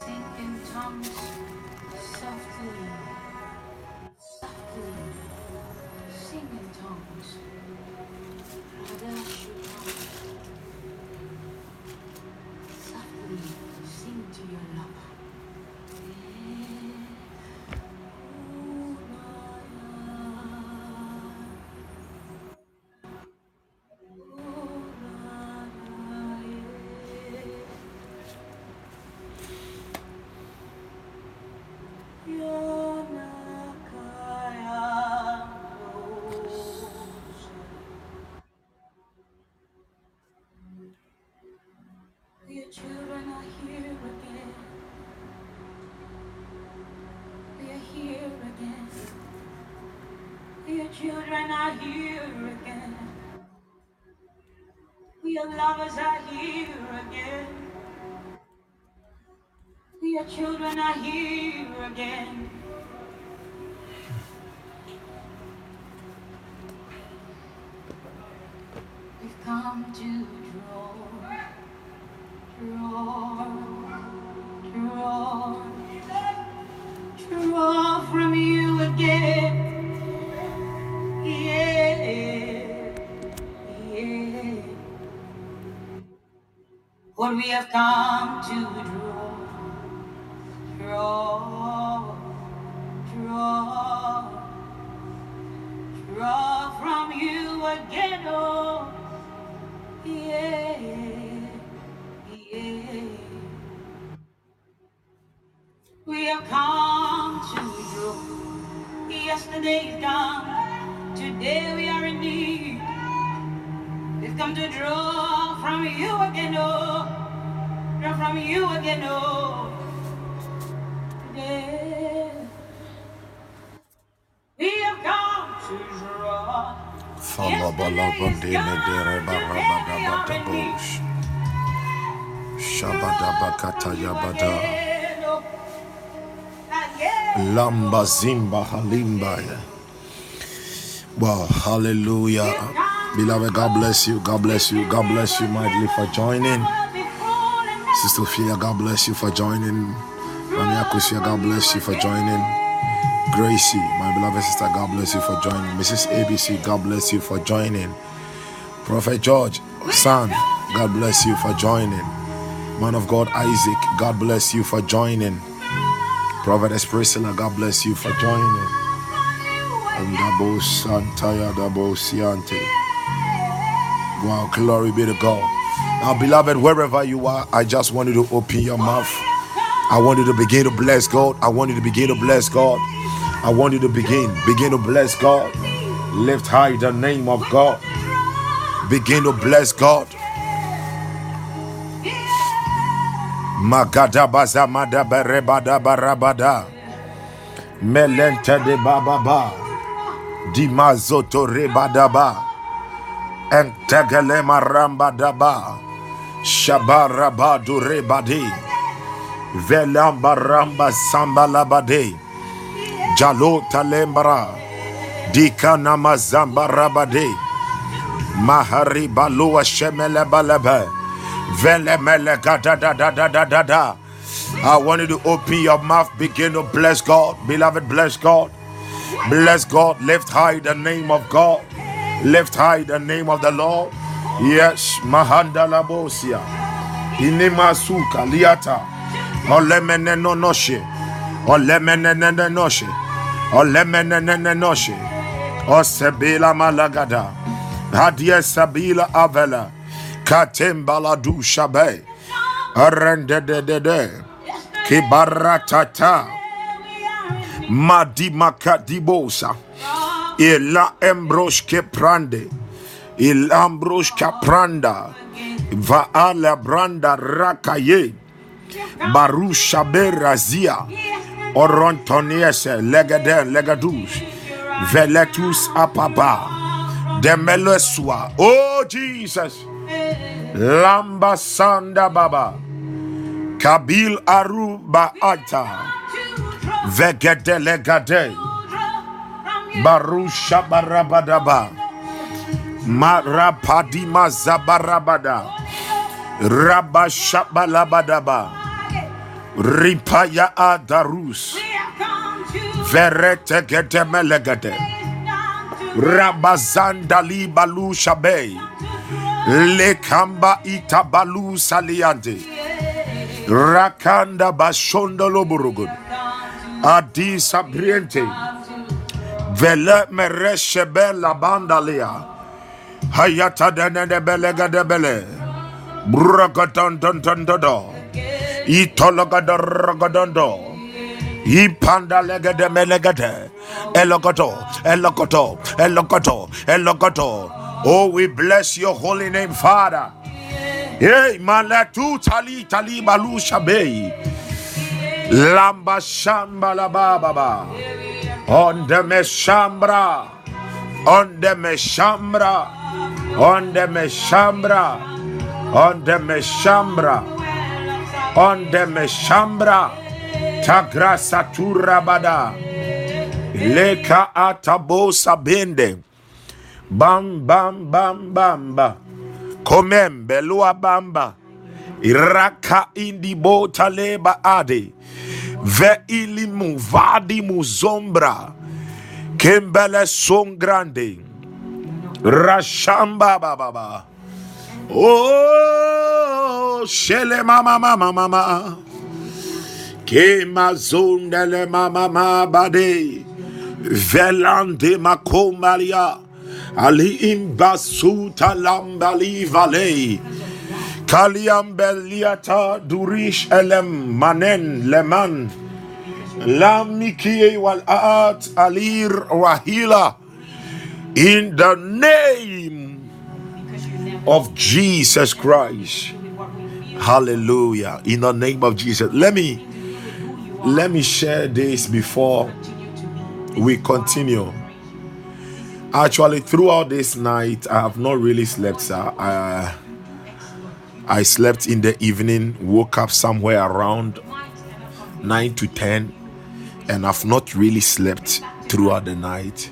Sing in tongues softly, softly. Sing in tongues. Softly sing to your lover. Are here again. Your lovers are here again. We are children are here again. Again. Oh, yeah. We have come to draw. Yesterday is gone. Today we are in need. We've come to draw from you again, oh, draw from you again, oh. Yeah. Falabalabande medere barabadabatabos. Shabadabakata yabada. Lamba zimba halimba. Wow, hallelujah. Beloved, God bless you. God bless you. God bless you mightily for joining. Sister Sophia, God bless you for joining. Rami Akusia, God bless you for joining. Gracie, my beloved sister, God bless you for joining. Mrs. ABC, God bless you for joining. Prophet George, son, God bless you for joining. Man of God, Isaac, God bless you for joining. Prophetess Priscilla, God bless you for joining. And Dabo Santaya Dabo Siante. Wow, glory be to God. Now, beloved, wherever you are, I just want you to open your mouth. I want you to begin to bless God. I want you to begin to bless God. I want you to begin, begin to bless God. Lift high the name of God. Begin to bless God. Magada baza mada berebada barabada. Melente de bababa. Dimazoto rebadaba. Entegele maramba daba. Shabarabadu rebadi. Velamba ramba sambalabade. Jalo talembara. Dika namazamba rabade. Mahari balua shemele balebe. Vele mele gada da da da da da da. I want you to open your mouth, begin to bless God. Beloved, bless God. Bless God. Lift high the name of God. Lift high the name of the Lord. Yes, Mahanda Labosia. Inimasuka liata. Olemene no noshe. Olemene ne ne noshe. Olemene ne ne noshe. Osebila malagada. Hadia sabila avela. Katembala du shabe. Arende de de de. Kibaratata. Madimakadibosa. Ila embroshke prande. Il ambroshka pranda. Vaala branda rakaye. Barusha berazia. Orontoniese legeden legadus. Veletus apaba. Demelesua. Oh Jesus. Lamba sanda baba. Kabil aruba ata. Vegede legade. Barusha barabadaba. Marapadima zabarabada. Rabashabalabadaba. Ripaya Adarus. Verete Gete Melegade. down to Rabazandali Balu Shabei. Lekamba Itabalu Saliante. Rakanda Bashondolo Burugun. Adi Sabriente. Vele Mereshebe Labandalia. Hayata Dene Belega de Bele. Itologadaragadando. Ipanda legede melegede. Elogoto, elogoto, elogoto, elogoto. Oh, we bless your holy name, Father. Hey, malatu tali tali balu shabei. Lamba shamba la baba. On the meshambra. On the meshambra. On the meshambra. On the meshambra. On the meshambra. Tagra satura bada. Leka atabo sabende. Bam bam bam bamba. Komembe lua bamba. Iraka indi bota leba ade. Ve ili muvadi muzombra. Kembele son grande. Rashamba baba. Oh, shele mama mama mama. Kema zondele mama mama bade. Velande makomalia. Ali imbasuta lambali vale. Kaliam beliata durish elem manen leman. Lamikie wal aat alir wahila. In the name of Jesus Christ. Hallelujah. In the name of Jesus. Let me let me share this before we continue. Actually, throughout this night, I have not really slept, sir. I, I slept in the evening, woke up somewhere around 9 to 10, and I've not really slept throughout the night.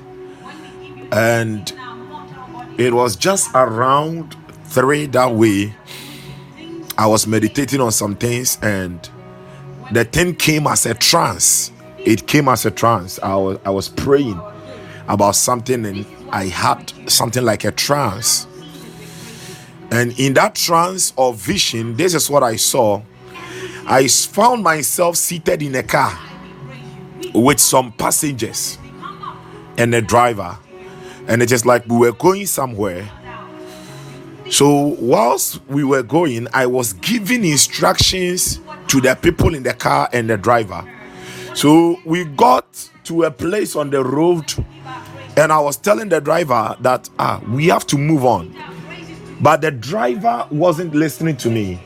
And it was just around 3 that way. I was meditating on some things, and the thing came as a trance. It came as a trance. I was, I was praying about something and I had something like a trance. And in that trance or vision, this is what I saw. I found myself seated in a car with some passengers and a driver. And it is just like we were going somewhere. So, whilst we were going, I was giving instructions to the people in the car and the driver. So, we got to a place on the road and I was telling the driver that ah, we have to move on. But the driver wasn't listening to me.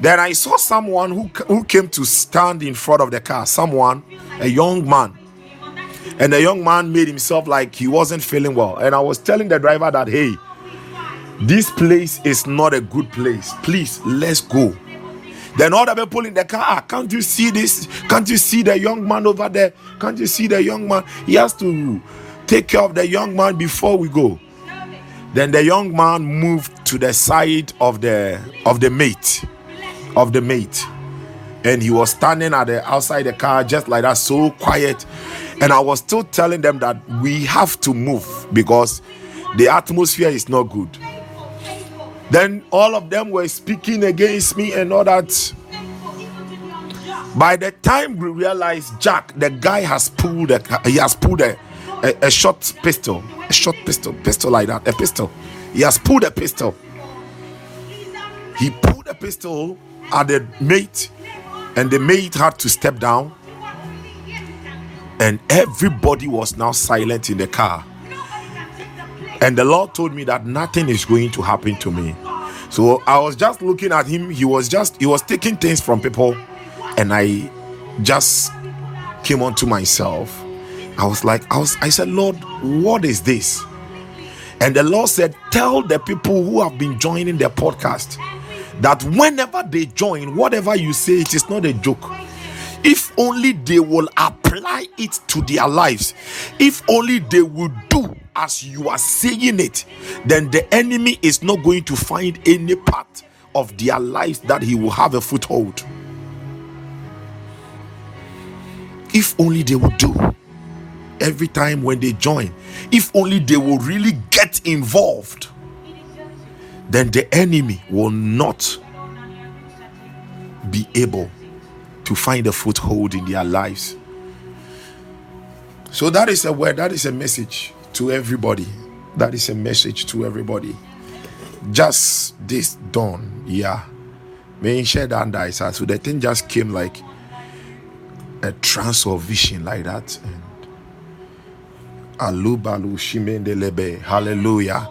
Then I saw someone who, who came to stand in front of the car, someone, a young man. And the young man made himself like he wasn't feeling well. And I was telling the driver that, hey, this place is not a good place. Please, let's go. Then all the people in the car, ah, can't you see this? Can't you see the young man over there? Can't you see the young man? He has to take care of the young man before we go. Then the young man moved to the side of the of the mate, of the mate, and he was standing at the outside the car just like that, so quiet. And I was still telling them that we have to move because the atmosphere is not good. Then all of them were speaking against me and all that. By the time we realized Jack, the guy has pulled a he has pulled a, a, a short pistol, a short pistol, pistol like that, a pistol. He has pulled a pistol. He pulled a pistol at the mate, and the mate had to step down. And everybody was now silent in the car. And the Lord told me that nothing is going to happen to me. So I was just looking at him. He was just he was taking things from people, and I just came onto myself. I was like, I was I said, Lord, what is this? And the Lord said, Tell the people who have been joining the podcast that whenever they join, whatever you say, it is not a joke. If only they will apply it to their lives, if only they will do as you are saying it, then the enemy is not going to find any part of their lives that he will have a foothold. if only they would do every time when they join, if only they will really get involved, then the enemy will not be able to find a foothold in their lives. So that is a word, that is a message to everybody. That is a message to everybody. Just this dawn, yeah. May share that dice. So the thing just came like a trance or vision like that. And Alubalu Shimendelebe. Hallelujah.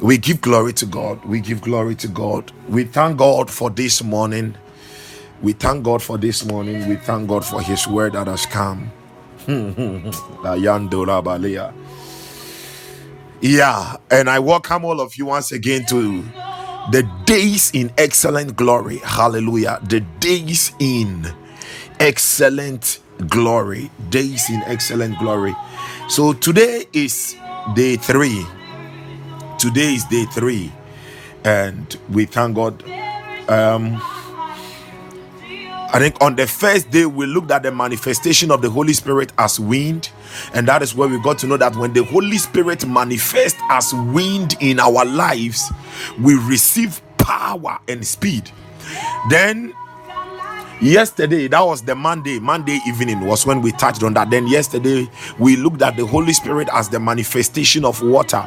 We give glory to God. We give glory to God. We thank God for this morning. We thank God for this morning. We thank God for His word that has come. yeah, and I welcome all of you once again to the days in excellent glory. Hallelujah. The days in excellent glory. Days in excellent glory. So today is day three. Today is day three, and we thank God. Um, I think on the first day we looked at the manifestation of the Holy Spirit as wind, and that is where we got to know that when the Holy Spirit manifests as wind in our lives, we receive power and speed. Then yesterday that was the monday. Monday evening was when we touched on that. Then yesterday we looked at the holy spirit as the manifestation of water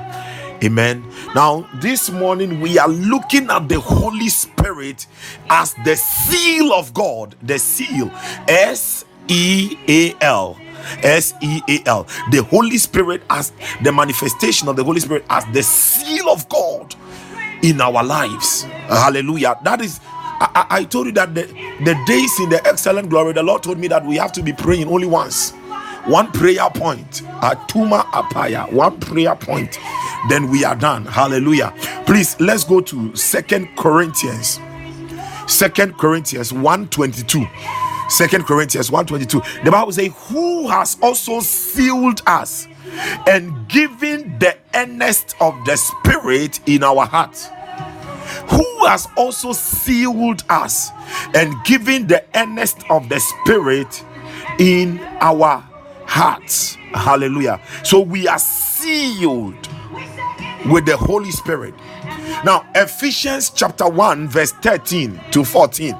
amen now this morning we are looking at the holy spirit as the seal of god the seal s e a l S E A L. The Holy Spirit as the manifestation of the Holy Spirit as the seal of God in our lives. Hallelujah. That is I, I, told you that the, the days in the excellent glory, the Lord told me that we have to be praying only once. One prayer point. Atuma apaya. One prayer point. Then we are done. Hallelujah. Please let's go to Second Corinthians. Second Corinthians 122. Second Corinthians 122. The Bible says, Who has also sealed us and given the earnest of the Spirit in our hearts who has also sealed us and given the earnest of the Spirit in our hearts. Hallelujah. So we are sealed with the Holy Spirit. Now, Ephesians chapter 1, verse 13 to 14.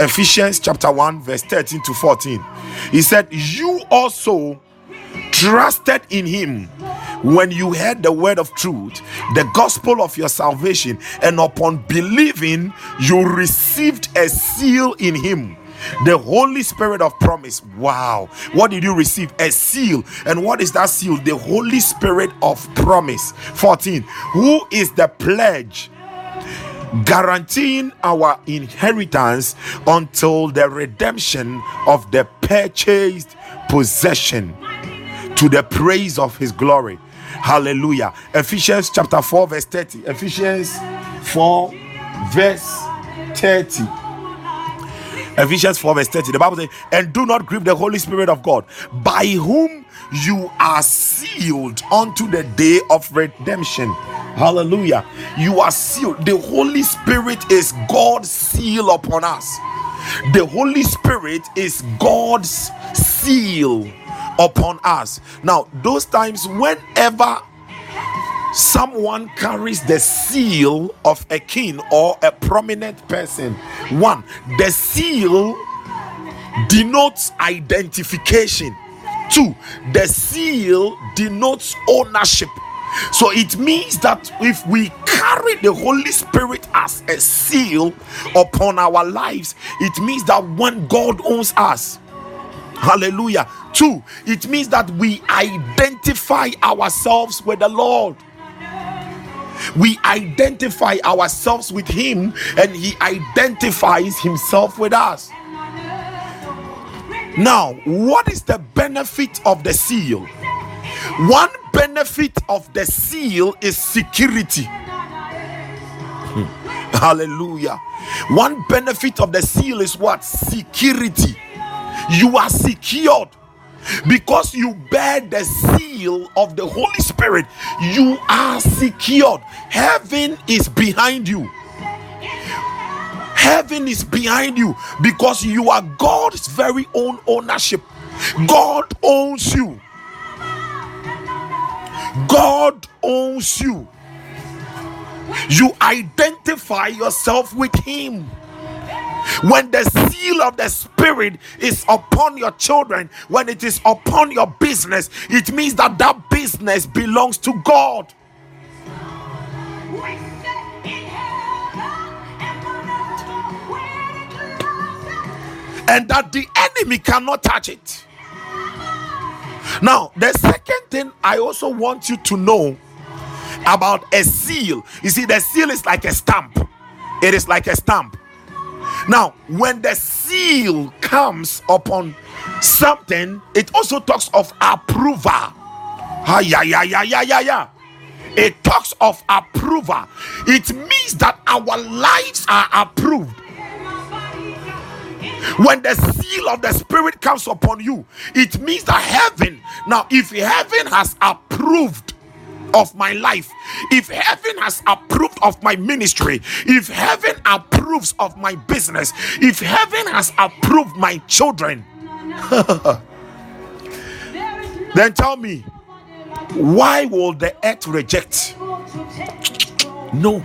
Ephesians chapter 1, verse 13 to 14. He said, You also trusted in him when you heard the word of truth, the gospel of your salvation, and upon believing, you received a seal in Him. The Holy Spirit of promise. Wow. What did you receive? A seal. And what is that seal? The Holy Spirit of promise. 14. Who is the pledge? guaranteeing our inheritance until the redemption of the purchased possession to the praise of his glory. Hallelujah. Ephesians chapter 4, verse 30. Ephesians 4, verse 30. Ephesians 4, verse 30. The Bible says, And do not grieve the Holy Spirit of God, by whom you are sealed unto the day of redemption. Hallelujah. You are sealed. The Holy Spirit is God's seal upon us. The Holy Spirit is God's seal upon us. Now, those times, whenever someone carries the seal of a king or a prominent person, one, the seal denotes identification. Two, the seal denotes ownership. So it means that if we carry the Holy Spirit as a seal upon our lives, it means that when God owns us, hallelujah, Two, it means that we identify ourselves with the Lord. We identify ourselves with Him, and He identifies Himself with us. Now, what is the benefit of the seal? One benefit of the seal is security. Hmm. Hallelujah. One benefit of the seal is what? Security. You are secured because you bear the seal of the Holy Spirit, you are secured. Heaven is behind you. Heaven is behind you because you are God's very own ownership. God owns you. God owns you. You identify yourself with Him. When the seal of the Spirit is upon your children, when it is upon your business, it means that that business belongs to God. And that the enemy cannot touch it. Now, the second thing I also want you to know about a seal you see, the seal is like a stamp, it is like a stamp. Now, when the seal comes upon something, it also talks of approval. Ah, yeah, yeah, yeah, yeah, yeah, yeah. It talks of approval. It means that our lives are approved. When the seal of the Spirit comes upon you, it means that heaven, now, if heaven has approved of my life, if heaven has approved of my ministry, if heaven approves of my business, if heaven has approved my children, then tell me, why will the earth reject? No.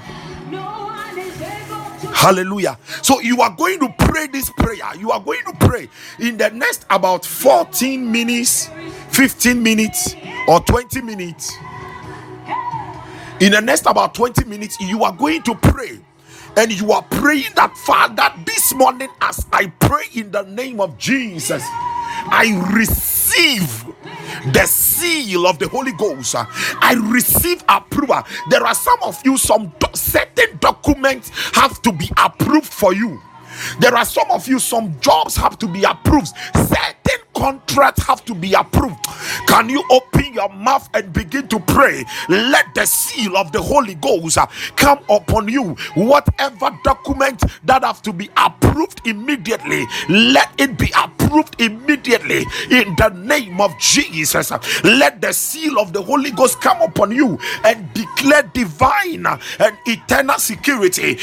Hallelujah. So you are going to pray this prayer. You are going to pray in the next about 14 minutes, 15 minutes, or 20 minutes. In the next about 20 minutes, you are going to pray. And you are praying that, Father, this morning, as I pray in the name of Jesus, I receive the seal of the Holy Ghost. I receive approval. There are some of you, some do- certain documents have to be approved for you. There are some of you, some jobs have to be approved. Certain contracts have to be approved. Can you open your mouth and begin to pray? Let the seal of the Holy Ghost uh, come upon you. Whatever document that have to be approved immediately, let it be approved immediately in the name of Jesus. Let the seal of the Holy Ghost come upon you and declare divine and eternal security.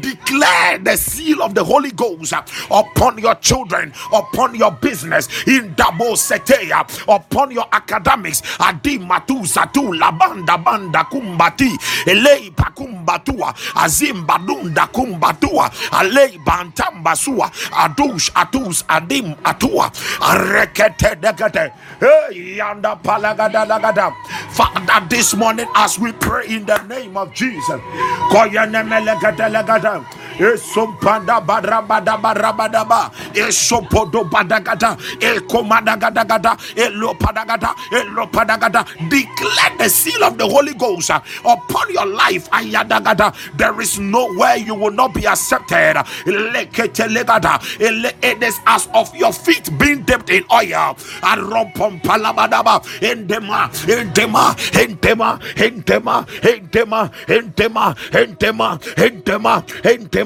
Declare the seal of the Holy Ghost upon your children, upon your business, in Dabo Seteya, upon your academics. Adi Matu Zatu Labanda Banda Kumbati, Elei Pakumbatua, Azim Badunda Kumbatua, Alei Bantambasua, Adush Atus Adim Atua, Arekete Degate, Hey Yanda Palagadalagada. Father, this morning as we pray in the name of Jesus. Esompanda barabada barabadaba. Esopodo badagada. Ekomadagada. Elopadagada. Elopadagada. Declare the seal of the Holy Ghost upon your life. Ayadagada. There is nowhere you will not be accepted. It is as of your feet being dipped in oil. Aropompalabadaba. Endema. Endema. Endema. Endema. Endema. Endema. Endema. Endema. Endema.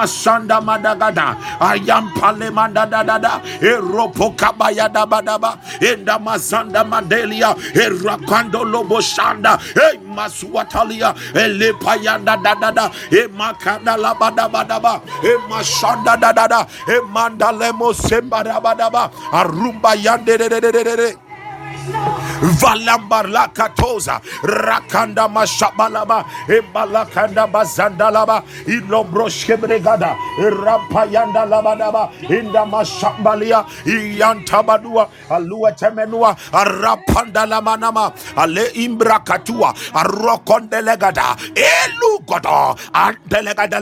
Masanda Madagada, Ayam Palemanda Dada, Eropo Kabaya Dabadaba, Enda Masanda Madelia, Erakando Loboshanda, E Maswatalia, Elepayanda Dada, E Makada Labadabadaba, E Masanda Dada, E Mandalemo Sembadabadaba, Arumba Yande. Valambar la katoza rakanda mashabalaba embalakanda bazandalaba ilombro shebregada rampayanda labadaba inda mashambalia iyantabadua alua temenua arapanda lamanama ale imbrakatua arokondelegada delegada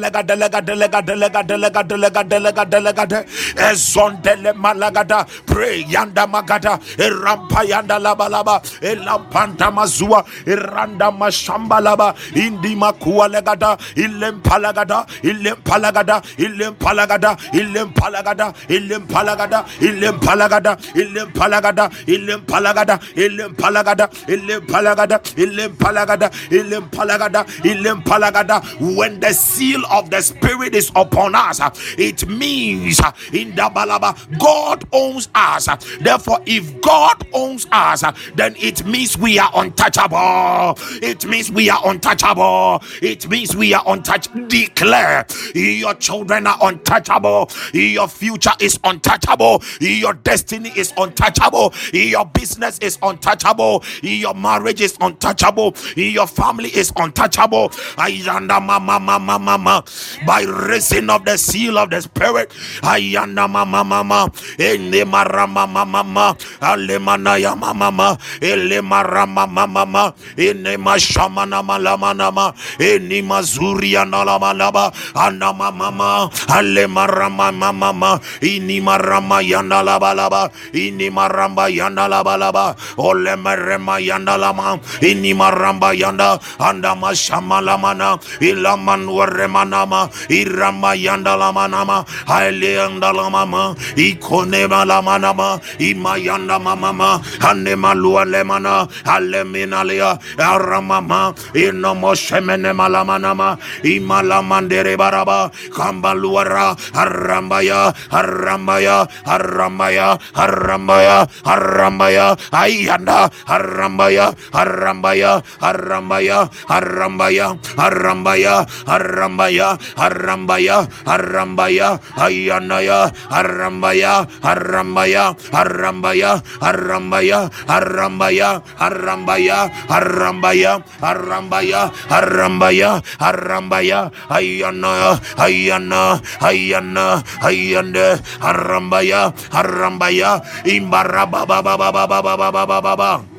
delegada ezondele malagada pray yanda magada rampayanda labalaba laba elampanta mazua iranda mashamba laba indi makua legada ilempalagada ilempalagada ilempalagada ilempalagada ilempalagada ilempalagada ilempalagada ilempalagada ilempalagada ilempalagada ilempalagada ilempalagada ilempalagada when the seal of the spirit is upon us it means in the balaba god owns us therefore if god owns us then it means we are untouchable. It means we are untouchable. It means we are untouchable declare your children are untouchable. Your future is untouchable. Your destiny is untouchable. Your business is untouchable. Your marriage is untouchable. Your family is untouchable. Mama mama mama by raising of the seal of the spirit. Ayanda mama mama ene mama mama alemana ya mama mama elema rama mama ma enema shamana malama nama enema zuria nalama laba anama mama alema rama mama ma inima rama yana laba laba inima ramba yana laba laba olema rema yana lama inima ramba yana andama shamalama na ilaman warema nama irama yana lama nama haile yana lama ma ikonema lama nama imayana mama ma anema lu lualemana aleminalia aramama inomo şemene malamanama imalamandere baraba kambaluara harrambaya harrambaya harrambaya harrambaya harrambaya ayanda harrambaya harrambaya harrambaya harrambaya harrambaya harrambaya harrambaya harrambaya ayanaya harrambaya harrambaya harrambaya harrambaya harrambaya Harambaya, Harambaya, Harambaya, Harambaya, Harambaya, Harambaya, Ayana, Ayana, Ayana, Ayande, Harambaya, Harambaya, Imbarababa, Baba, Baba, Baba, Baba, Baba, Baba.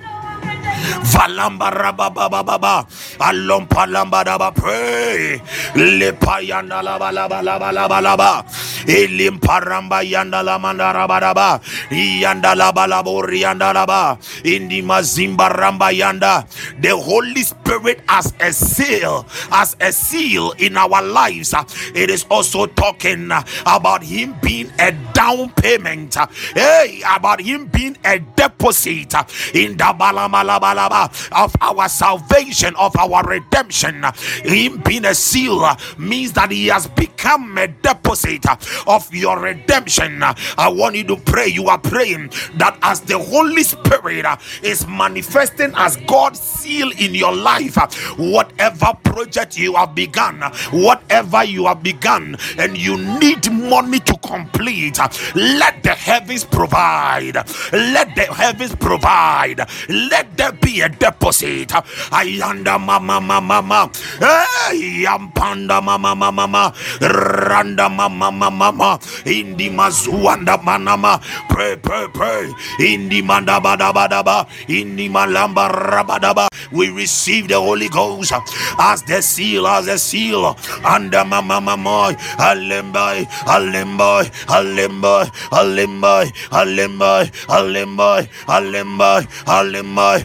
Valamba raba baba baba. Alom palamba daba pray. Lepa yanda laba laba laba laba laba. Elim paramba yanda la mandara badaba. Yanda laba labo yanda laba. Indi mazimba ramba yanda. The Holy Spirit as a seal, as a seal in our lives. It is also talking about Him being a down payment. Hey, about Him being a deposit in the balamalaba of our salvation, of our redemption. Him being a seal means that He has become a deposit of your redemption. I want you to pray. You are praying that as the Holy Spirit is manifesting as God's seal in your life, whatever project you have begun, whatever you have begun, and you need money to complete, let the heavens provide. Let the heavens provide. Let there be a deposit. Ayanda mama mama mama. Hey, yampanda mama mama mama. Randa mama mama mama. Indi mazuanda manama. Pray pray pray. Indi manda bada bada ba. Indi malamba rabadaba. We receive the Holy Ghost as the seal, as the seal. Anda mama mama. Alembai, alembai, alembai, alembai, alembai, alembai, alembai, alembai,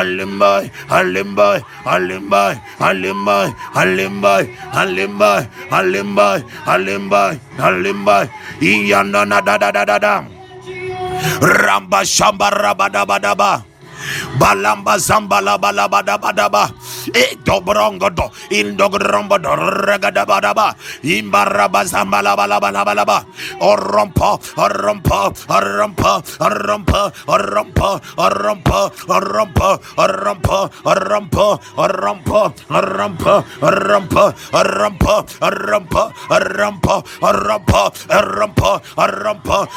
alembai, alembai, alembai, alembai, alembai, alembai, alembai, alembai, alembai, alembai, iyana na da da da da da. Ramba shamba rabadabadaba. Balamba zamba zambala balabada badaba. E dobrongodo. Indogrombo regadabadaba. Imbaraba zambala balabalabalaba. Orompa, orompa, orompa, orompa, orompa, orompa, orompa, orompa, orompa, orompa, orompa, orompa,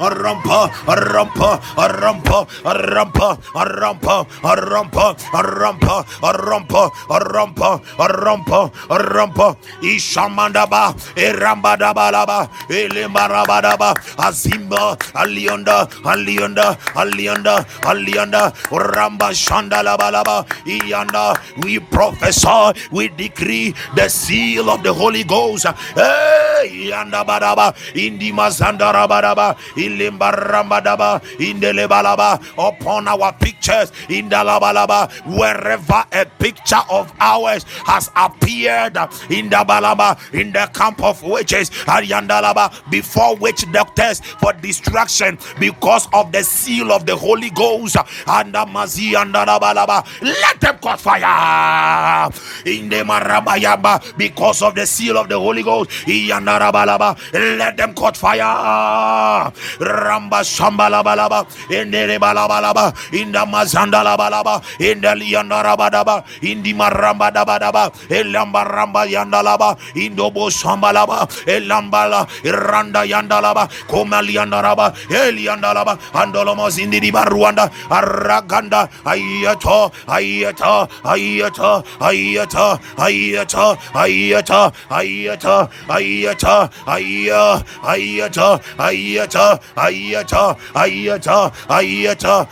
orompa, orompa, orompa, orompa, a rumpa, a rumpa, a rumpa, a rumpa, a rumpa, a rumpa, a rumpa, Ishamandaba, Erambadabalaba, Elimarabadaba, Azimba, Alionda, Alionda, Alionda, Alionda, Ramba Shandalabalaba, Ianda, we prophesy, we decree the seal of the Holy Ghost. Hey, Yandabadaba, Indimazandarabadaba, Ilimbarambadaba, Indelebalaba, upon our pictures, in the Indalabalaba, wherever a picture of ours has appeared in the Balaba, in the camp of witches, Ariandalaba, before witch doctors for destruction because of the seal of the Holy Ghost, and the Mazi and let them cause fire in the Marabayamba because of the seal of the Holy Ghost, let them cause fire. Ramba Shambalabalaba, in the Balabalaba, the Mazandalabalaba, in the Liandarabadaba, in the Marambadabadaba, Elamba Ramba Yandalaba, in the Boshambalaba, Elambala, Iranda Yandalaba, Komaliandaraba, Eliandalaba, Andolomos in the Baruanda, Araganda, Ayato, Ayato, Ayato, Ayato, Ayato, Ayato, Ayato, Ayata, Aya, Ayata, Ayata, Ayata, Ayata, Ayata,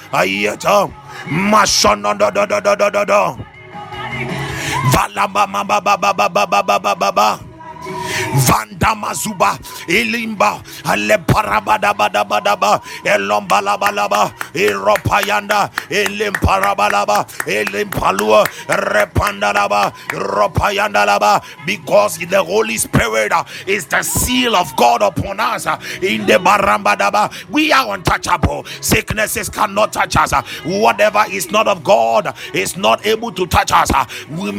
Ayata, Mashana da da da da da da da. Valamba ba ba ba ba ba ba ba ba ba ba. Vanda Mazuba, Elimba, Aleparabadabadabadaba, Elombalabalaba, Eropayanda, Elimparabalaba, Elimpalua, Repandalaba, Ropayandalaba, because the Holy Spirit uh, is the seal of God upon us uh, in the Barambadaba. We are untouchable. Sicknesses cannot touch us. uh, Whatever is not of God is not able to touch us. We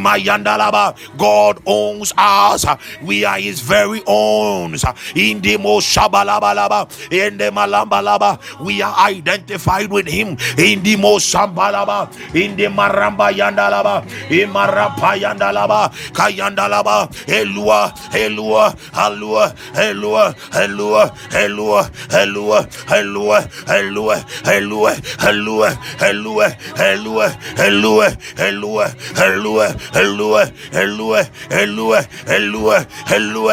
God owns us. We are his very own. In the Moshabalabalaba, in the Malambalaba, we are identified with him. In the Moshambalaba, in the Maramba Yandalaba, in Marapa Yandalaba, Kayandalaba, Elua, Elua, Alua, Elua, Elua, Elua, Elua, Elua, Elua, Elua, Elua, Elua, Elua, Elua, Elua, Elua, Elua, Elua, Elua, Elua, Elua, Elua,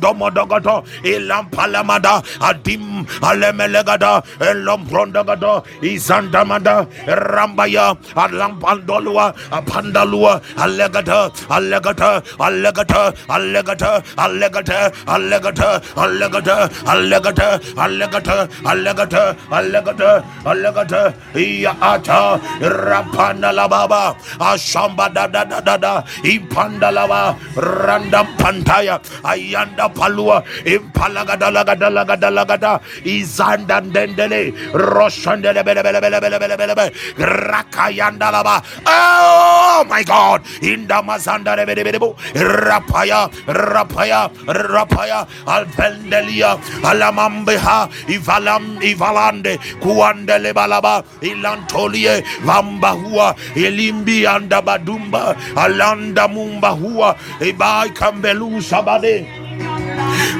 Ivondomodogoto, Ilampalamada, Adim, Alemelegada, Elombrondagada, Izandamada, Rambaya, Alampandolua, Apandalua, Allegata, Allegata, Allegata, Allegata, Allegata, Allegata, Allegata, Allegata, Allegata, Allegata, Allegata, Allegata, Iata, Rapanda Baba, Ashamba da da da da da, Impandalava, Randam Pantaya, Ayanda Randa Palua, Impalagadalagadalagadalagada, Izandandendele, Roshandelebelebelebelebelebelebe, Rakayandalaba. Oh my God, Indamazanda Rebelebelebu, Rapaya, Rapaya, Rapaya, Alpendelia, Alamambeha, Ivalam, Ivalande, Kuandele balaba. Ilantolie, Vambahua, Elimbi and Badumba, Alanda Mumbahua, Ibai Kambelu Sabade.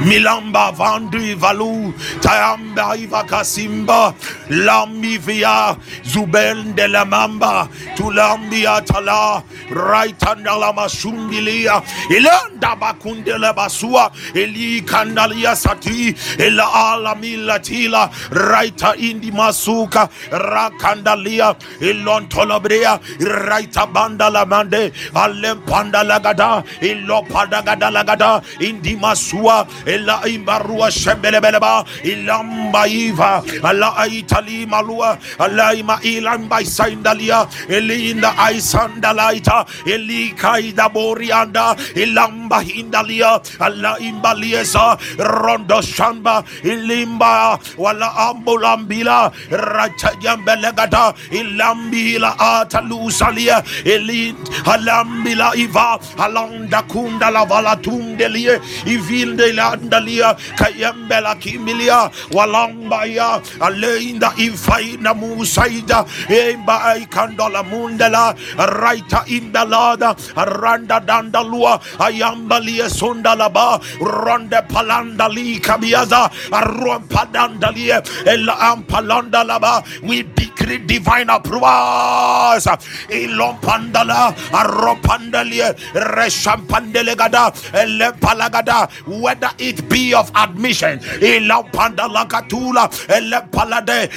Milamba Vandri Valu Tayamba Ivakasimba Lambi Via Zuben de la Mamba Tulambia Tala Raitanda Masumbilia. Ilanda Bakundela Basua Eli Kandalia Sati Ela Alamila Tila Raita Indi Masuka Rakandalia Ilon Tolabrea Raita Banda Lamande Alem Panda Lagada Ilo Padagada Lagada Indi Masua ela imbarua shembelebeleba ilamba iva ala itali malua ala ima ilamba isaindalia elinda aisandalaita elikaida borianda ilamba hindalia ala imbaliesa rondo shamba ilimba wala ambulambila rachajambelegata ilambila atalusalia elin alambila iva alanda kunda la vala tundelie ivilde landalia kayembela kimilia walambaya aleinda ifaina musaida emba ikandola mundela raita imbelada randa dandalua ayambalia sundalaba ronde palandali kabiaza arompadandalie ela ampalandalaba we decree divine approvals. Ilompandala aropandalie reshampandelegada elepalagada. Whether it be of admission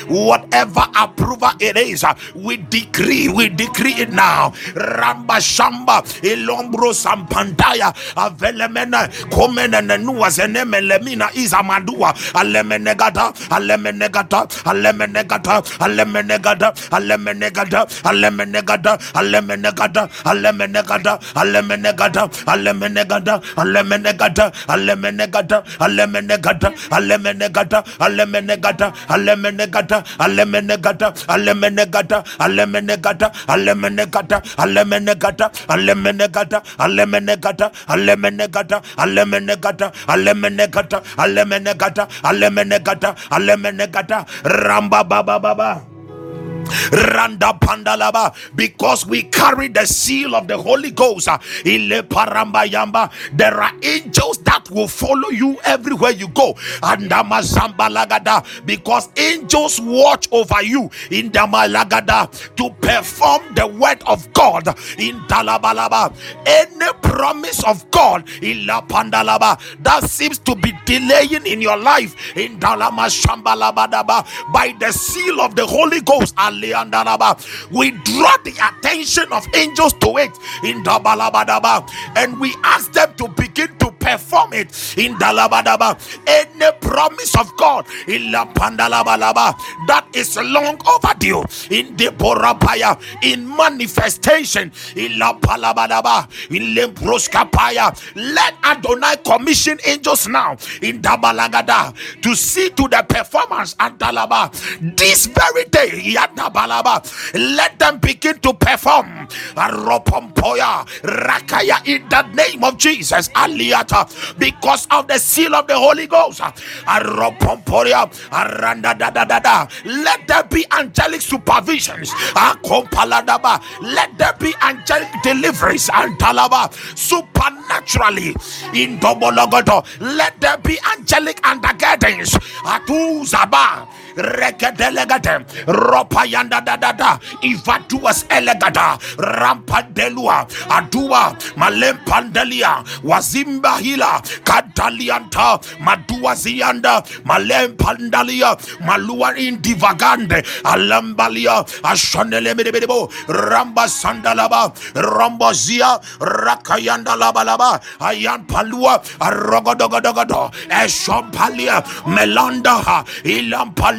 whatever approval it is we decree we decree it now ramba shamba ilombro sampantaya avelemene komenene nuwazenemelemina izamadua alemenegata alemenegata alemenegata alemenegata alemenegata alemenegata alemenegata alemenegata alemenegata alemenegata alemenegata alemenegata alemenegata alemenegata alemenegata alemenegata alemenegata alemenegata alemenegata alemenegata alemenegata alemenegata alemenegata alemenegata alemenegata alemenegata alemenegata alemenegata alemenegata ramba baba baba Randa Pandalaba, because we carry the seal of the Holy Ghost. uh, Ile Parambayamba. There are angels that will follow you everywhere you go. And Lagada, because angels watch over you in Damalagada to perform the word of God in Dalabalaba. Any promise of God in La Pandalaba that seems to be delaying in your life in Dalama Shambalabadaba by the seal of the Holy Ghost. We draw the attention of angels to it. In Dabalabadaba and we ask them to begin to perform it in Dalabadaba. Any promise of God in La Pandalabalaba that is long overdue in the Borapaya in manifestation in La Palabadaba in Lemproskapaya. Let Adonai commission angels now in Dabalagada to see to the performance and Dalaba this very day. Let them begin to perform. Aropompoya Rakaya in the name of Jesus. Aliata Uh, because of the seal of the Holy Ghost. Uh, da. Let there be angelic supervisions. Let there be angelic deliveries and talaba supernaturally in Dobologoto. Let there be angelic undergirdings. Rekedelegate, Ropayanda da da da, Ivatuas elegada, Rampadelua, Adua, Malempandelia, Wazimba hila, Kadalianta, Madua zianda, Malempandalia, Malua in divagande, Alambalia, Ashanele Medebo, Ramba Sandalaba, Rambazia, Rakayanda Labalaba, Ayan Palua, Arogodogodogodo, Eshompalia, Melanda, Rapandalabadabadaba.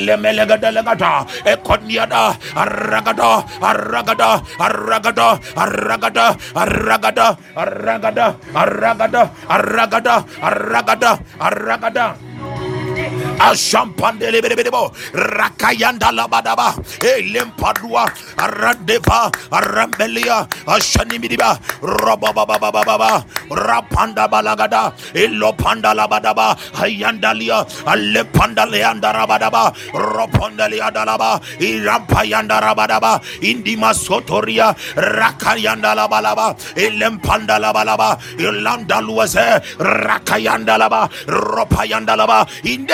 Alemelegadelegata, Ekoniada, Aragada, Aragada, Aragada, Aragada, Aragada, Aragada, Aragada, Aragada, Aragada, Aragada. Ashampandelebelebo, Rakayanda Labadaba, Elimpadua, Aradeva, Arambelia, Ashanimidiba, Robababababa, Rapanda Balagada, Elopanda Labadaba, Hayandalia, Alepanda Leanda Rabadaba, Ropondalia Dalaba, Irampayanda Rabadaba, Indima Sotoria, Rakayanda Labalaba, Elempanda Labalaba, Ilanda Luaze, Rakayanda Laba, Ropayanda Laba, Inde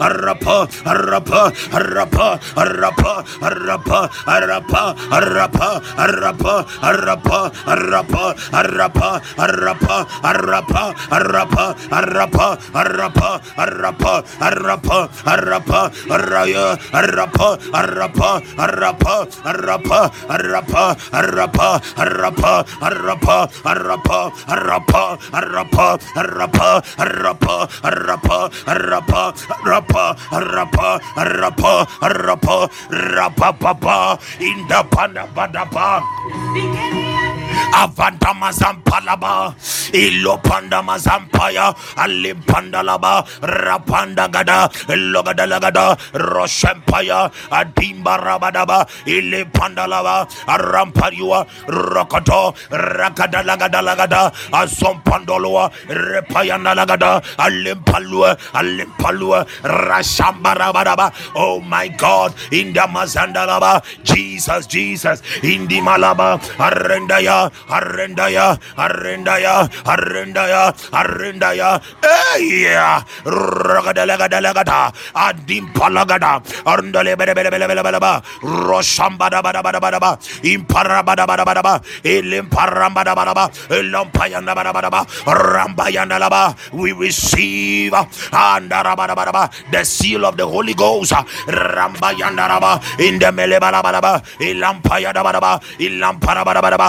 arapa arapa arapa arapa arapa arapa arapa arapa arapa arapa arapa arapa arapa arapa arapa arapa arapa arapa Arapa, araya arapa arapa arapa arapa arapa arapa arapa arapa arapa arapa arapa arapa arapa arapa arapa arapa rapa rapa rapa rapa rapa papa in the panda panda pa avandamazampalaba ilopandamazampaya alimpandalaba rapandagada logadalagada roshempaya adimbarabadaba ilipandalaba arampariwa rokoto rakadalagadalagada azompandoloa repayanalagada alimpalua alimpalua rashambarabadaba oh my god indamazandalaba jesus jesus indimalaba arendaya arendaya arendaya arendaya arendaya eya eh, ragadalagadalagada adimpalagada. Arndale bele bele bele bele bele ba roshambada bada bada bada ba impara bada bada bada ba ilimpara bada bada ba ilampayanda bada bada ba rambayanda laba we receive ah, andara bada bada ba the seal of the Holy Ghost ah, rambayanda laba in the mele bada ba ilampayanda bada ba ilampara bada bada ba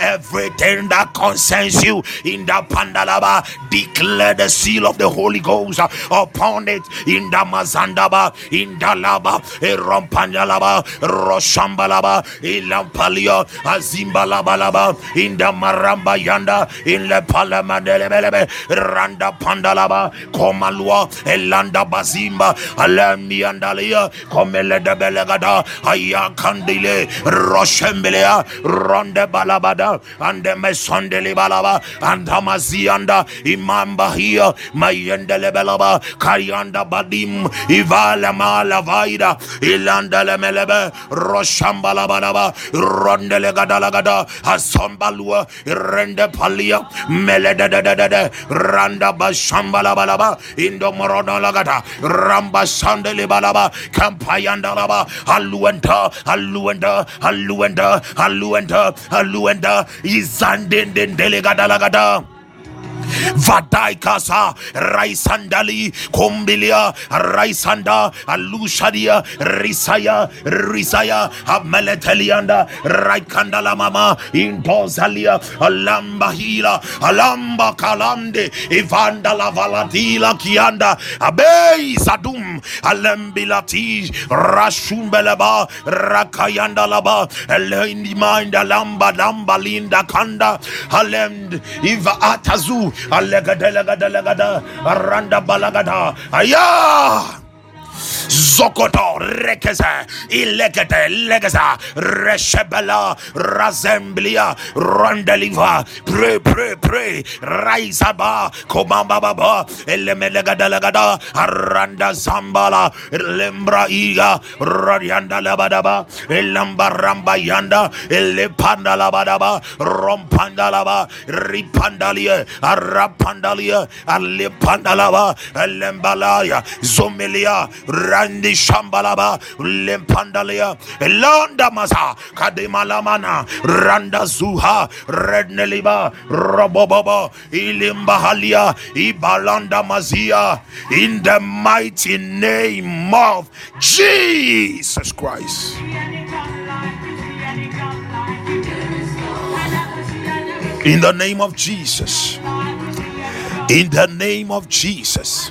everything that concerns you in the pandalaba declare the seal of the Holy Ghost upon it. In the mazandaba in the laba erompandalaba roshambalaba ilampalia azimbalabalaba in the maramba yanda in the palamandelebelebe randa pandalaba komalua elanda bazimba alamiandalia komele de belegada ayakandile roshembelea ronde balabada and the Mesondeli Balaba and the Imamba here Mayendele Belaba Kayanda Badim Ivala Malavaida Ilanda Lemelebe Roshambalabanaba Rondele Gadalagada Hasombalua Rende Palia Melede Randa Bashambalabalaba Indomoronolagata Ramba Sandeli Balaba Kampayandalaba Aluenta Aluenta Aluenta Aluenta Aluenta izandendendelegadalagada. Vadaikasa, Raisandali, Kombilia, Raisanda, Alushadia, Risaya, Risaya, Ameletelianda, Raikandala Mama, Intozalia, Alambahila, Alamba Kalande, Ivandala Valadila Kianda, Abei Sadum, Alembilati, Rashumbelaba, Rakayanda Laba, Eleni Mind, Alamba, Lamba, Linda Kanda, Alem, Iva Atazu, Legada, legada, legada, Aranda balagada. Ayah! Zokoto rekeza ilegete legeza reshebela razemblia randeliva pray pray pray raizaba komamba baba elemelega delegada aranda zambala lembra iga radianda labadaba elamba ramba yanda elepanda labadaba rompanda laba ripandalia arapandalia alepandalaba elembalaya zomelia randi shambalaba lempandalia londa masa kadimalamana randa zuha redneliba robobobo ilimbahalia ibalanda mazia in the mighty name of Jesus Christ. In the name of Jesus. In the name of Jesus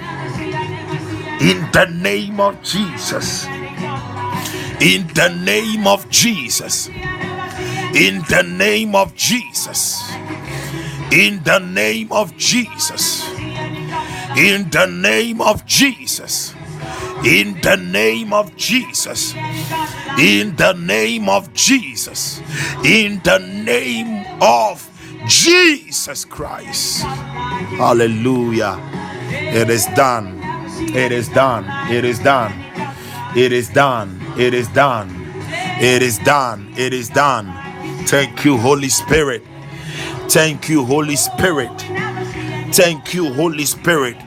in the name of Jesus. In the name of Jesus. In the name of Jesus. In the name of Jesus. In the name of Jesus. In the name of Jesus. In the name of Jesus. In the name of Jesus Christ. Hallelujah. It is done. It is done. It is done. It is done. It is done. It is done. It is done. Thank you, Holy Spirit. Thank you, Holy Spirit. Thank you, Holy Spirit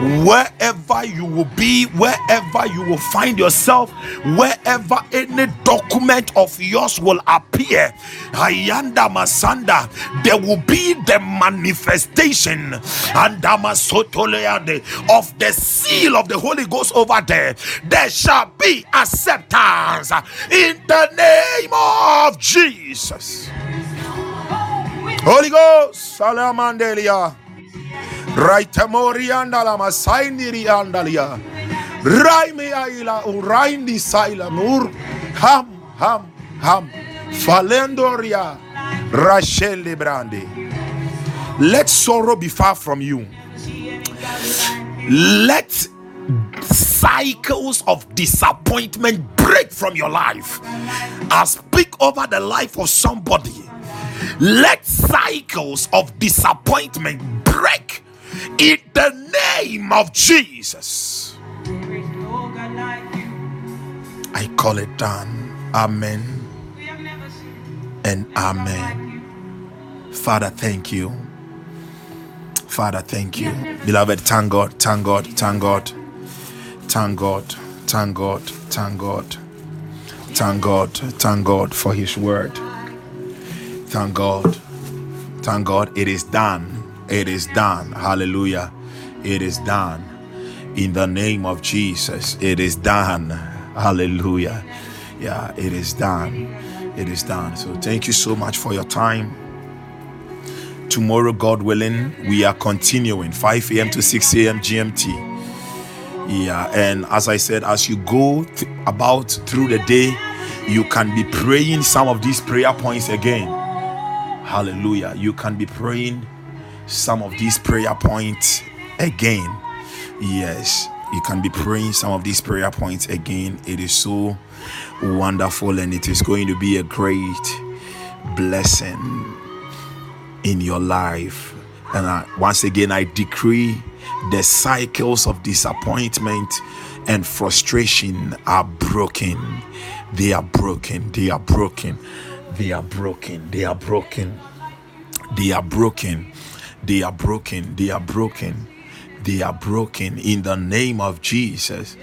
wherever you will be, wherever you will find yourself, wherever any document of yours will appear, Ayanda Masanda, there will be the manifestation and of the seal of the Holy Ghost over there. There shall be acceptance in the name of Jesus. Holy Ghost, Salamandelia. Raitamori andala masaindiri andalia. Raime aila uraindi saila ham ham ham falendoria Rachel Brande. Let sorrow be far from you. Let cycles of disappointment break from your life. I speak over the life of somebody. Let cycles of disappointment in the name of Jesus. I call it done. Amen and amen. Father, thank you. Father, thank you. Beloved, thank God, thank God, thank God, thank God, thank God, thank God, thank God, thank God for His word. Thank God, thank God, it is done. It is done. Hallelujah. It is done. In the name of Jesus, it is done. Hallelujah. Yeah, it is done. It is done. So thank you so much for your time. Tomorrow, God willing, we are continuing 5 a.m. to 6 a.m. GMT. Yeah, and as I said, as you go th- about through the day, you can be praying some of these prayer points again. Hallelujah. You can be praying some of these prayer points again. Yes, you can be praying some of these prayer points again. It is so wonderful and it is going to be a great blessing in your life. And I, once again, I decree the cycles of disappointment and frustration are broken. They are broken. They are broken. They are broken. They are broken. They are broken. They are broken. They are broken. They are broken They are broken in the name of Jesus.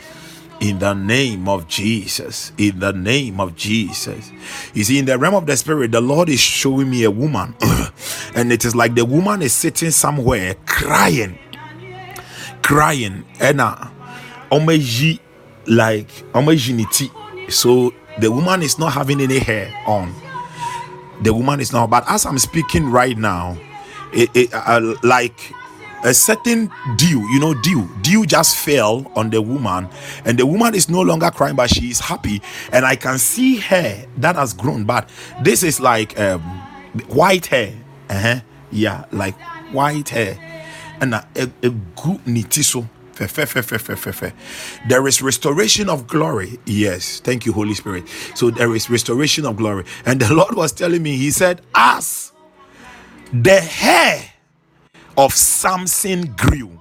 in the name of Jesus. In the name of Jesus. You see, in the realm of the spirit, the Lord is showing me a woman, and it is like the woman is sitting somewhere crying, crying, and uh, like so the woman is not having any hair on. The woman is not, but as I'm speaking right now, it, uh, like a certain dew, you know, dew, dew just fell on the woman, and the woman is no longer crying, but she is happy, and I can see hair that has grown. But this is like um, white hair, uh-huh. yeah, like white hair, and a, good nitiso. There is restoration of glory. Yes, thank you, Holy Spirit. So there is restoration of glory. And the Lord was telling me, He said, As the hair of Samson grew,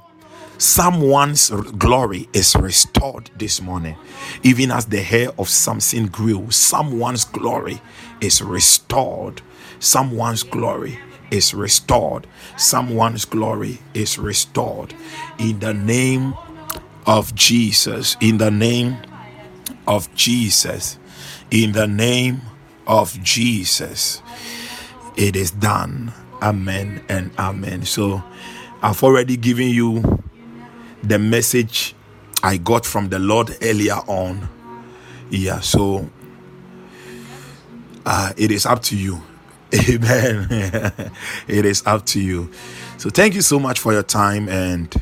someone's glory is restored this morning. Even as the hair of Samson grew, someone's glory is restored. Someone's glory is restored. Someone's glory is restored. In the name of Jesus. In the name of Jesus. In the name of Jesus. It is done. Amen and amen. So I've already given you the message I got from the Lord earlier on. Yeah, so uh, it is up to you. Amen. it is up to you. So thank you so much for your time and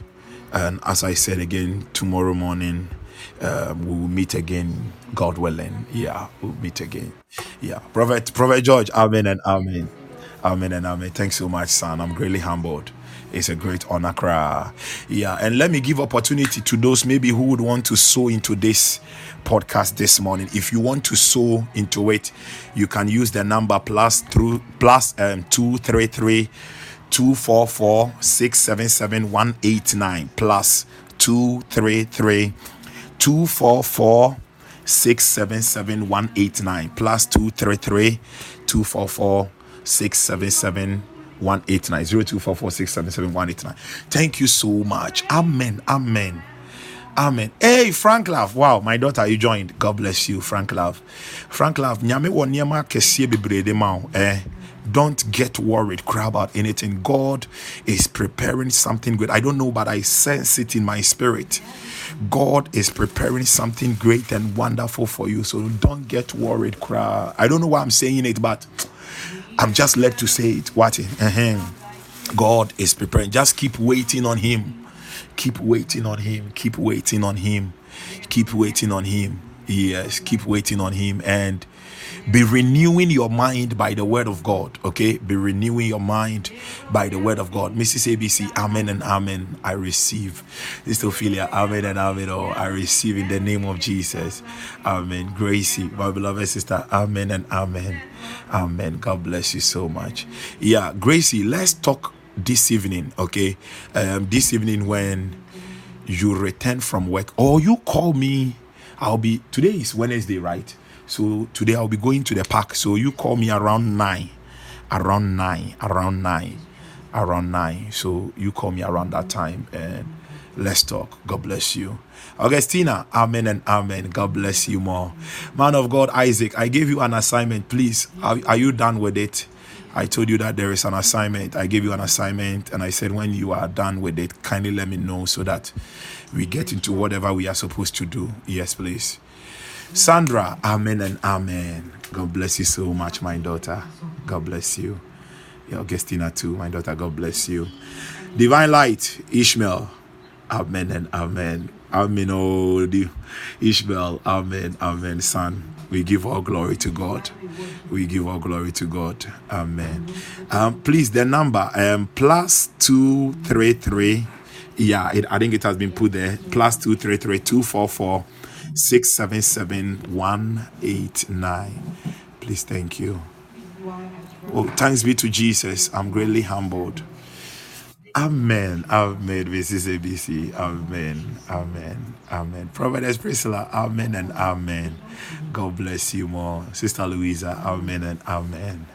and as I said again tomorrow morning uh, we will meet again God willing. Yeah, we'll meet again. Yeah. Prophet Prophet George, Amen and Amen. Amen and amen. Thanks so much, son. I'm greatly humbled. It's a great honor. Cry. Yeah, and let me give opportunity to those maybe who would want to sow into this podcast this morning. If you want to sow into it, you can use the number plus through plus um two three three two four four six seven seven one eight nine plus two three three two four four six seven seven one eight nine plus two three three two four four six seven seven one eight nine zero two four four six seven seven one eight nine. Thank you so much. Amen. Amen. Amen. Hey, Frank Love. Wow, my daughter, you joined. God bless you, Frank Love. Frank Love, nyame wo niema kese bebrede ma eh. Don't get worried, cry about anything. God is preparing something good. I don't know, but I sense it in my spirit. God is preparing something great and wonderful for you. So don't get worried, cry. I don't know why I'm saying it, but I'm just led to say it. What? Uh-huh. God is preparing. Just keep waiting on Him. Keep waiting on Him. Keep waiting on Him. Keep waiting on Him. Yes, keep waiting on Him and be renewing your mind by the word of God. Okay, be renewing your mind by the word of God. Mrs. ABC, Amen and Amen. I receive. Sister Ophelia, Amen and Amen. Oh, I receive in the name of Jesus. Amen. Gracie, my beloved sister, Amen and Amen. Amen. God bless you so much. Yeah, Gracie, let's talk this evening, okay? Um, this evening when you return from work or you call me, I'll be today is Wednesday, right? So today I'll be going to the park. So you call me around nine, around nine, around nine, around nine. So you call me around that time and let's talk. God bless you. Augustina, amen and amen. God bless you more. Man of God, Isaac, I gave you an assignment. Please, are, are you done with it? I told you that there is an assignment. I gave you an assignment and I said, when you are done with it, kindly let me know so that we get into whatever we are supposed to do. Yes, please. Sandra, amen and amen. God bless you so much, my daughter. God bless you. Yeah, Augustina, too, my daughter. God bless you. Divine Light, Ishmael, amen and amen. Amen. Oh, Ishmael, amen, amen, son. We give all glory to God. We give all glory to God. Amen. Um, please, the number um plus two three three. Yeah, it, I think it has been put there. Plus two three three two four four six seven seven one eight nine. Please, thank you. Oh, thanks be to Jesus. I'm greatly humbled. Amen. Amen. Is ABC. Amen. Amen. Amen. Prophetess Priscilla. Amen and amen. God bless you more. Sister Louisa. Amen and amen.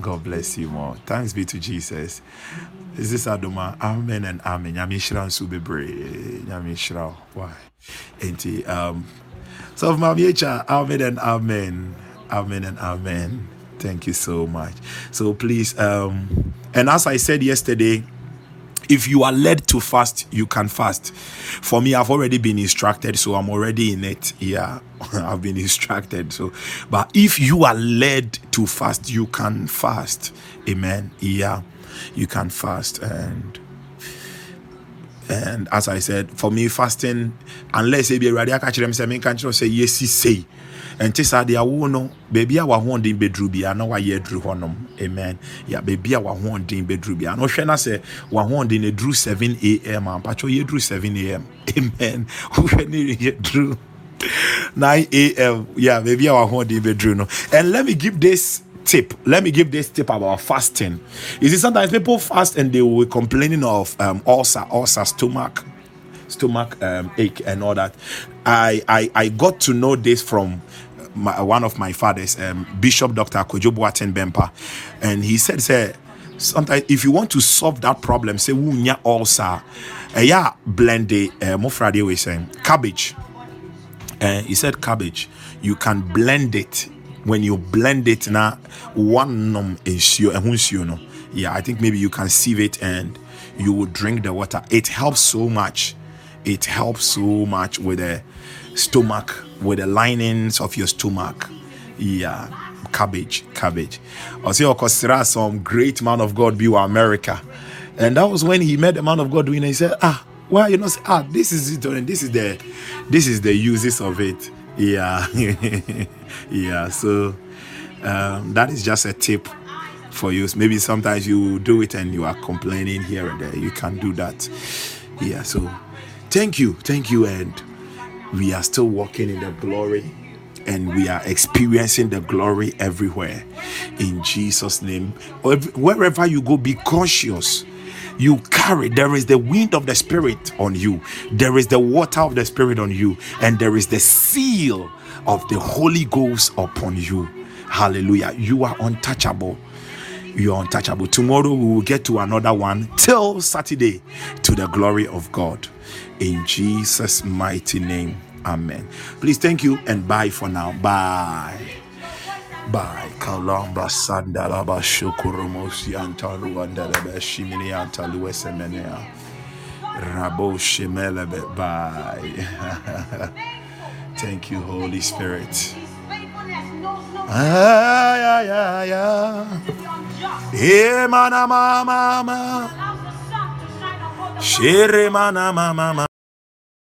God bless you more. Thanks be to Jesus. This Is this Adoma? Amen and amen. Nyame nhyira nso bebree. Nyame nhyira wo. Why? Enti, um, so Mami amen and amen. Amen and amen. Thank you so much. So please, um, and as I said yesterday, if you are led to fast, you can fast. For me, I've already been instructed, so I'm already in it. Yeah, I've been instructed. So, but if you are led to fast, you can fast. Amen. Yeah, you can fast. And and as I said, for me, fasting, unless it be ready, I catch them say, can't say yes, say ɛnte saa deɛ awo no baabi a wahoɔden bɛduru bia na wayɛ aduru hɔnom. Amen. Ya baabi a wahoɔden bɛduru bia. Na ɔhwɛ na sɛ wahoɔden no duru 7 am a mpakyɛ yɛduru 7 am amen. Wohwɛ ne yɛduru 9 am yeah baabi a wahoɔden bɛduru no. And let me give this tip. Let me give this tip about fasting. You see, sometimes people fast and they will be complaining of um, ulcer, ulcer, stomach, stomach um, ache, and all that. I, I I got to know this from my, one of my fathers, um, Bishop Dr. Kojo Boateng Bempa, and he said, "Say sometimes if you want to solve that problem, say wunya ulcer, uh, yeah, blend the uh, mofrade we saying cabbage." Uh, he said cabbage, you can blend it. When you blend it, now one num ensure and no. Yeah, I think maybe you can sieve it and you will drink the water. It helps so much. It helps so much with the stomach with the linings of your stomach. Yeah, cabbage, cabbage. Okosira, some great man of God, be America. And that was when he met the man of God doing it. He said, Ah, well, you know, ah, this is it, and this is the this is the uses of it. Yeah. yeah. So um, that is just a tip for you. Maybe sometimes you do it and you are complaining here and there. You can do that. Yeah. So thank you. Thank you. And we are still walking in the glory and we are experiencing the glory everywhere in Jesus' name. Wherever you go, be cautious. You carry, there is the wind of the Spirit on you, there is the water of the Spirit on you, and there is the seal of the Holy Ghost upon you. Hallelujah. You are untouchable. You are untouchable. Tomorrow we will get to another one till Saturday to the glory of God in Jesus' mighty name. Amen. Please, thank you and bye for now. Bye. Bye. Kalamba sandalaba shukurumosi antalu andalaba shimini antalu esemenea. Rabo shimelebe. Bye. thank you, Holy Spirit. Ah, yeah, yeah, yeah. Hey, mama, mama. Shere, mana, mama.